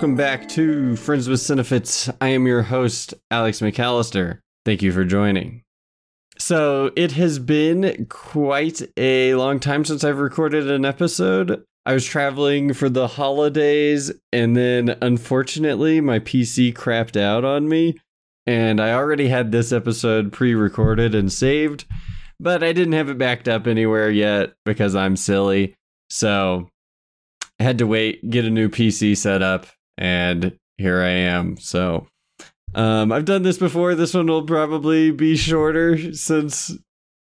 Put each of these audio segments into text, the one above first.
welcome back to Friends with Cinefits. I am your host, Alex McAllister. Thank you for joining. So, it has been quite a long time since I've recorded an episode. I was traveling for the holidays, and then unfortunately, my PC crapped out on me. And I already had this episode pre recorded and saved, but I didn't have it backed up anywhere yet because I'm silly. So, I had to wait, get a new PC set up, and here I am. So, um, I've done this before. This one will probably be shorter since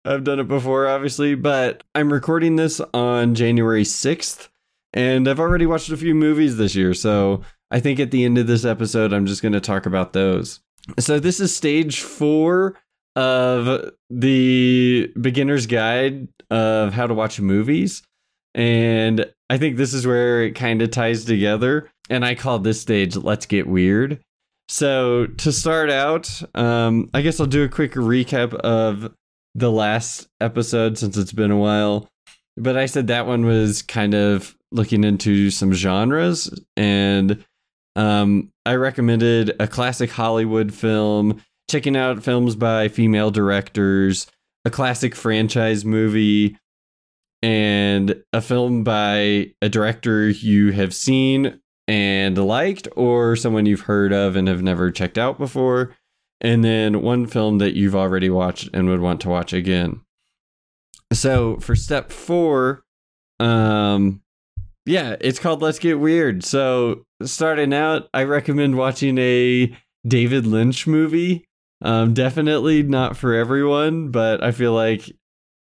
I've done it before, obviously, but I'm recording this on January 6th, and I've already watched a few movies this year. So, I think at the end of this episode, I'm just going to talk about those. So, this is stage four of the beginner's guide of how to watch movies. And I think this is where it kind of ties together. And I call this stage Let's Get Weird. So to start out, um, I guess I'll do a quick recap of the last episode since it's been a while. But I said that one was kind of looking into some genres, and um, I recommended a classic Hollywood film, checking out films by female directors, a classic franchise movie, and a film by a director you have seen and liked or someone you've heard of and have never checked out before. And then one film that you've already watched and would want to watch again. So for step four um yeah it's called let's get weird. So starting out i recommend watching a david lynch movie. Um definitely not for everyone but i feel like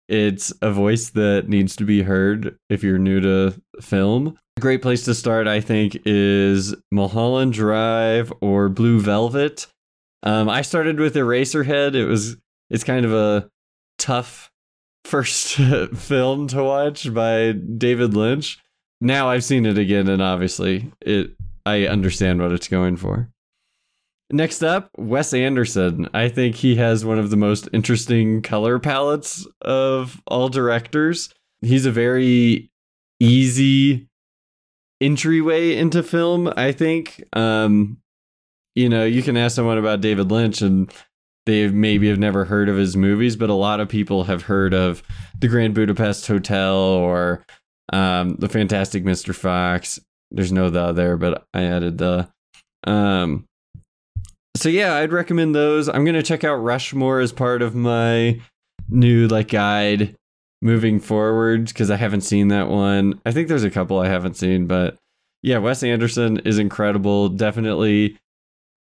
it's a voice that needs to be heard if you're new to film. A great place to start, I think, is Mulholland Drive or Blue Velvet. Um, I started with Eraserhead. It was it's kind of a tough first film to watch by David Lynch. Now I've seen it again, and obviously it I understand what it's going for. Next up, Wes Anderson. I think he has one of the most interesting color palettes of all directors. He's a very easy entryway into film, I think. Um, you know, you can ask someone about David Lynch and they maybe have never heard of his movies, but a lot of people have heard of The Grand Budapest Hotel or um, The Fantastic Mr. Fox. There's no the there, but I added the. Um, so yeah, I'd recommend those. I'm gonna check out Rushmore as part of my new like guide moving forward because I haven't seen that one. I think there's a couple I haven't seen, but yeah, Wes Anderson is incredible. Definitely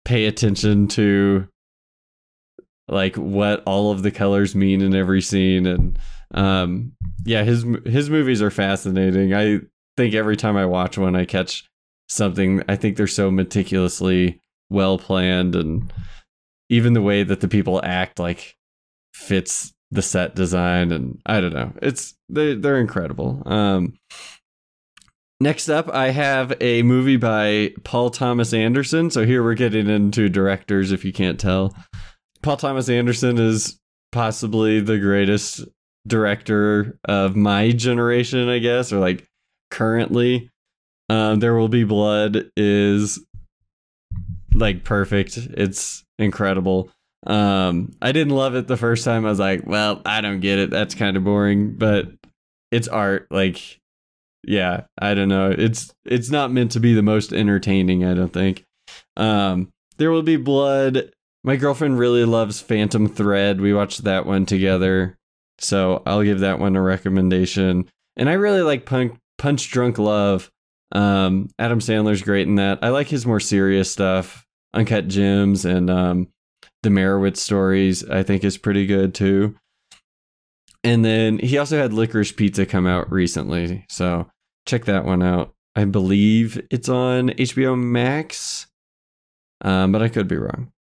pay attention to like what all of the colors mean in every scene and um yeah, his his movies are fascinating. I think every time I watch one I catch something. I think they're so meticulously well planned and even the way that the people act like fits the set design and I don't know. It's they they're incredible. Um next up I have a movie by Paul Thomas Anderson. So here we're getting into directors if you can't tell. Paul Thomas Anderson is possibly the greatest director of my generation, I guess, or like currently. Um, there Will Be Blood is like perfect. It's incredible. Um, I didn't love it the first time. I was like, well, I don't get it. That's kind of boring, but it's art. Like, yeah, I don't know. It's it's not meant to be the most entertaining. I don't think. Um, there will be blood. My girlfriend really loves Phantom Thread. We watched that one together, so I'll give that one a recommendation. And I really like Punk, Punch Drunk Love. Um, Adam Sandler's great in that. I like his more serious stuff. Uncut Gems and um, the Meyerowitz stories, I think, is pretty good too. And then he also had Licorice Pizza come out recently, so check that one out. I believe it's on HBO Max, um, but I could be wrong.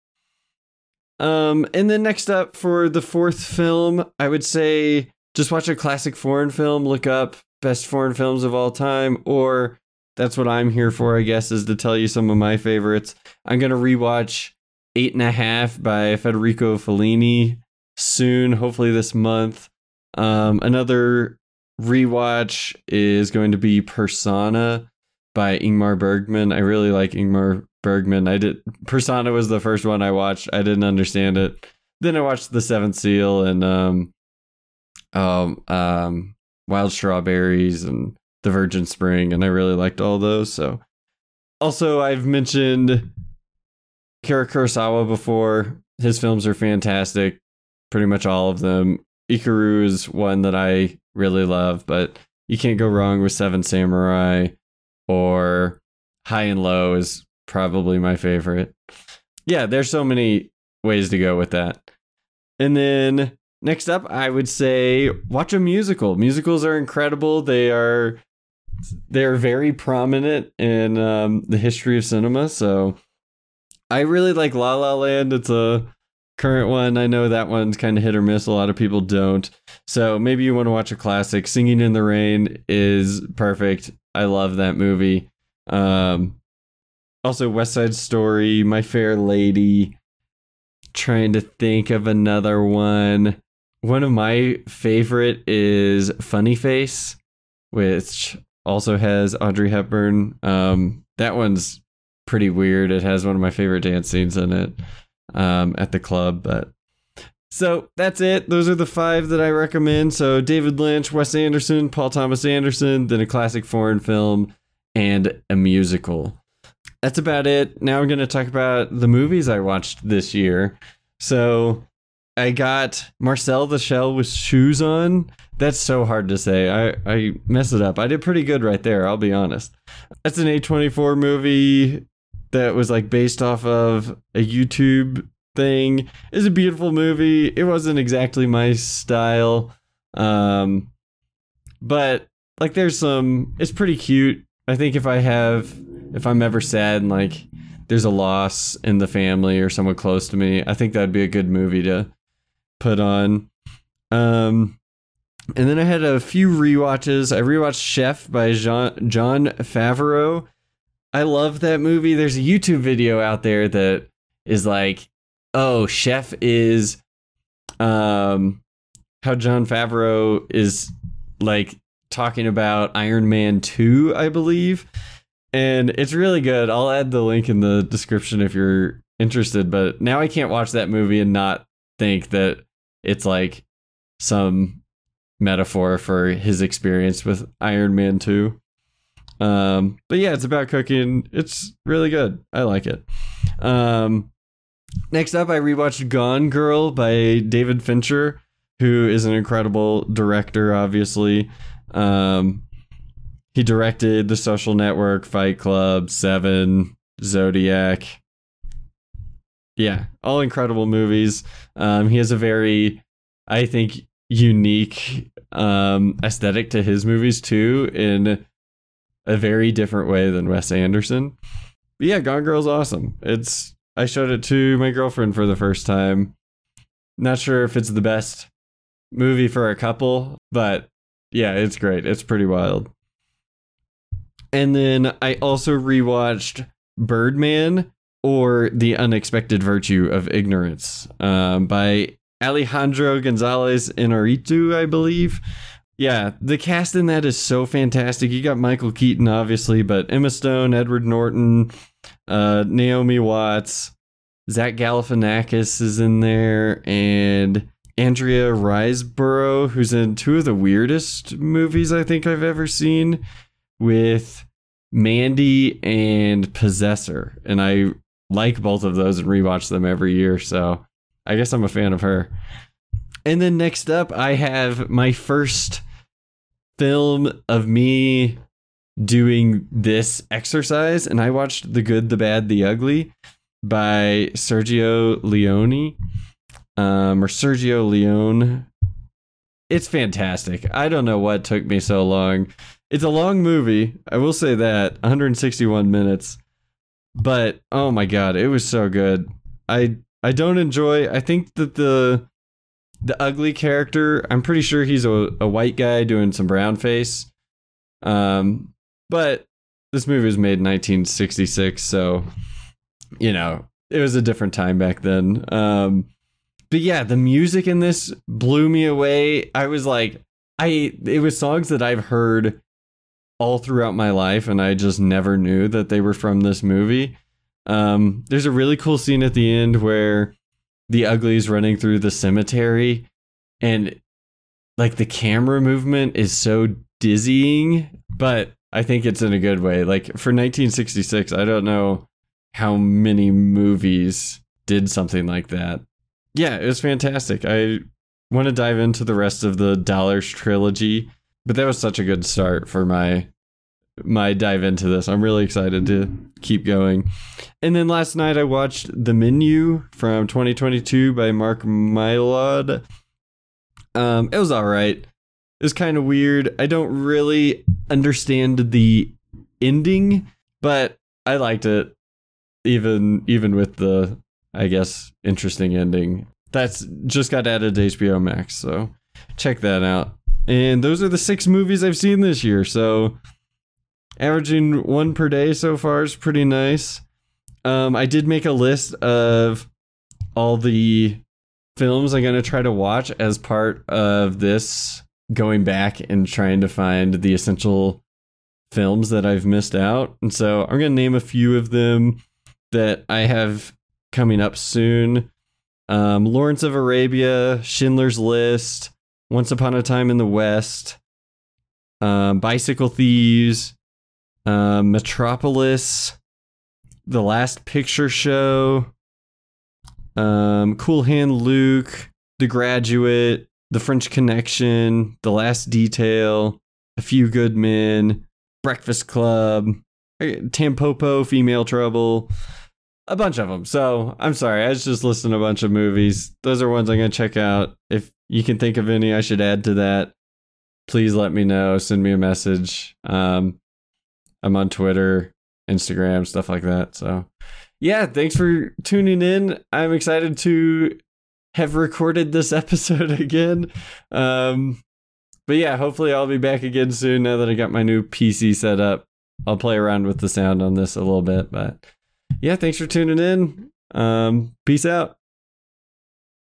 Um, and then next up for the fourth film, I would say just watch a classic foreign film. Look up best foreign films of all time, or that's what I'm here for, I guess, is to tell you some of my favorites. I'm gonna rewatch Eight and a Half by Federico Fellini soon, hopefully this month. Um, another rewatch is going to be Persona by Ingmar Bergman. I really like Ingmar Bergman. I did Persona was the first one I watched. I didn't understand it. Then I watched The Seventh Seal and um um um Wild Strawberries and The Virgin Spring and I really liked all those. So also I've mentioned Akira Kurosawa before. His films are fantastic. Pretty much all of them. Ikiru is one that I really love, but you can't go wrong with Seven Samurai or High and Low is probably my favorite. Yeah, there's so many ways to go with that. And then next up, I would say watch a musical. Musicals are incredible. They are they're very prominent in um, the history of cinema. So I really like La La Land. It's a current one. I know that one's kind of hit or miss. A lot of people don't. So maybe you want to watch a classic. Singing in the Rain is perfect. I love that movie. Um, also, West Side Story, My Fair Lady. Trying to think of another one. One of my favorite is Funny Face, which also has Audrey Hepburn. Um, that one's pretty weird. It has one of my favorite dance scenes in it um, at the club. But so that's it. Those are the five that I recommend. So David Lynch, Wes Anderson, Paul Thomas Anderson, then a classic foreign film, and a musical. That's about it. Now I'm going to talk about the movies I watched this year. So I got Marcel the Shell with shoes on. That's so hard to say. I, I messed it up. I did pretty good right there, I'll be honest. That's an A24 movie that was like based off of a YouTube thing. It's a beautiful movie. It wasn't exactly my style. Um but like there's some it's pretty cute. I think if I have if I'm ever sad and like there's a loss in the family or someone close to me, I think that'd be a good movie to put on. Um and then I had a few rewatches. I rewatched Chef by Jean Jon Favreau. I love that movie. There's a YouTube video out there that is like, oh, Chef is um how Jon Favreau is like talking about Iron Man 2, I believe. And it's really good. I'll add the link in the description if you're interested, but now I can't watch that movie and not think that it's like some metaphor for his experience with Iron Man 2. Um, but yeah, it's about cooking. It's really good. I like it. Um, next up, I rewatched Gone Girl by David Fincher, who is an incredible director, obviously. Um, he directed The Social Network, Fight Club, Seven, Zodiac. Yeah, all incredible movies. Um, he has a very, I think, unique um, aesthetic to his movies too, in a very different way than Wes Anderson. But yeah, Gone Girl's awesome. It's I showed it to my girlfriend for the first time. Not sure if it's the best movie for a couple, but yeah, it's great. It's pretty wild. And then I also rewatched Birdman or The Unexpected Virtue of Ignorance um, by Alejandro Gonzalez Inarritu, I believe. Yeah, the cast in that is so fantastic. You got Michael Keaton, obviously, but Emma Stone, Edward Norton, uh, Naomi Watts, Zach Galifianakis is in there, and Andrea Riseborough, who's in two of the weirdest movies I think I've ever seen, with Mandy and Possessor, and I like both of those and rewatch them every year. So I guess I'm a fan of her. And then next up, I have my first film of me doing this exercise, and I watched The Good, the Bad, the Ugly by Sergio Leone, um, or Sergio Leone. It's fantastic. I don't know what took me so long. It's a long movie. I will say that 161 minutes, but oh my god, it was so good. I I don't enjoy. I think that the the ugly character, I'm pretty sure he's a, a white guy doing some brown face. Um, but this movie was made in 1966, so you know it was a different time back then. Um, but yeah, the music in this blew me away. I was like, I it was songs that I've heard all throughout my life, and I just never knew that they were from this movie. Um, there's a really cool scene at the end where the Ugly's running through the cemetery, and like the camera movement is so dizzying, but I think it's in a good way. Like for 1966, I don't know how many movies did something like that. Yeah, it was fantastic. I want to dive into the rest of the Dollars trilogy, but that was such a good start for my my dive into this. I'm really excited to keep going. And then last night I watched The Menu from 2022 by Mark Mylod. Um, it was all right. It was kind of weird. I don't really understand the ending, but I liked it. Even even with the I guess interesting ending. That's just got added to HBO Max, so check that out. And those are the six movies I've seen this year. So averaging one per day so far is pretty nice. Um, I did make a list of all the films I'm going to try to watch as part of this going back and trying to find the essential films that I've missed out. And so I'm going to name a few of them that I have coming up soon. Um, Lawrence of Arabia, Schindler's List, Once Upon a Time in the West, um, Bicycle Thieves, um, Metropolis, The Last Picture Show, um, Cool Hand Luke, The Graduate, The French Connection, The Last Detail, A Few Good Men, Breakfast Club, Tampopo, Female Trouble, a bunch of them. So I'm sorry, I was just listing a bunch of movies. Those are ones I'm going to check out. If you can think of any I should add to that, please let me know. Send me a message. Um, I'm on Twitter, Instagram, stuff like that. So yeah, thanks for tuning in. I'm excited to have recorded this episode again. Um, but yeah, hopefully I'll be back again soon now that I got my new PC set up. I'll play around with the sound on this a little bit, but yeah, thanks for tuning in. Um, peace out.